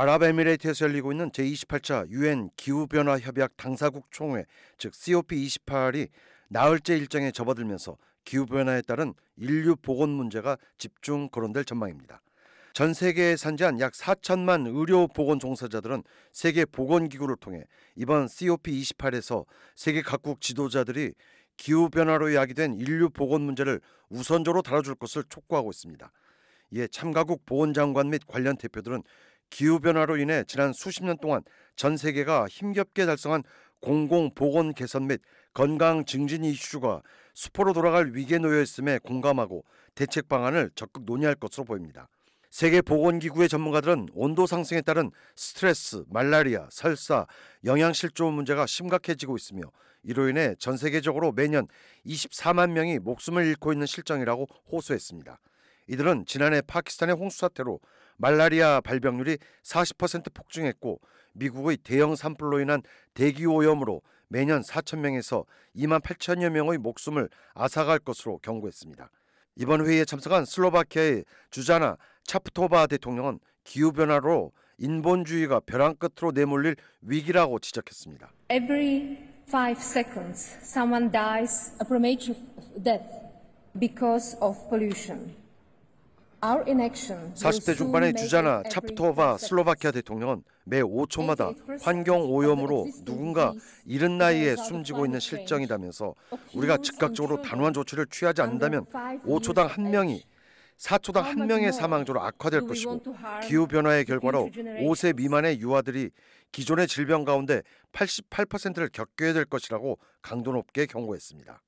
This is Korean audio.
아랍에미레이트에서 열리고 있는 제28차 유엔 기후변화 협약 당사국 총회 즉 COP28이 나흘째 일정에 접어들면서 기후변화에 따른 인류 보건 문제가 집중 거론될 전망입니다. 전 세계에 산지한 약 4천만 의료 보건 종사자들은 세계 보건 기구를 통해 이번 COP28에서 세계 각국 지도자들이 기후 변화로 야기된 인류 보건 문제를 우선적으로 다뤄줄 것을 촉구하고 있습니다. 이에 참가국 보건장관 및 관련 대표들은 기후 변화로 인해 지난 수십 년 동안 전 세계가 힘겹게 달성한 공공 보건 개선 및 건강 증진 이슈가 수포로 돌아갈 위기에 놓여 있음에 공감하고 대책 방안을 적극 논의할 것으로 보입니다. 세계 보건기구의 전문가들은 온도 상승에 따른 스트레스, 말라리아, 설사, 영양실조 문제가 심각해지고 있으며 이로 인해 전 세계적으로 매년 24만 명이 목숨을 잃고 있는 실정이라고 호소했습니다. 이들은 지난해 파키스탄의 홍수 사태로 말라리아 발병률이 40% 폭증했고 미국의 대형 산불로 인한 대기 오염으로 매년 4천 명에서 2만 8천여 명의 목숨을 앗아갈 것으로 경고했습니다. 이번 회의에 참석한 슬로바키아의 주자나 차프토바 대통령은 기후 변화로 인본주의가 벼랑 끝으로 내몰릴 위기라고 지적했습니다. Every five seconds, someone dies a premature death because of pollution. Our inaction will 40대 soon 중반의 주자나 차프토바. 슬로바키아 대통령은 매 5초마다 환경 오염으로 누군가 이른 나이에 숨지고 있는 실정이다면서 우리가 즉각적으로 단호한 조치를 취하지 않는다면 5초당 한 명이 4초당 한 명의 사망자로 악화될 것이고 기후 변화의 결과로 5세 미만의 유아들이 기존의 질병 가운데 88%를 겪게 될 것이라고 강도 높게 경고했습니다.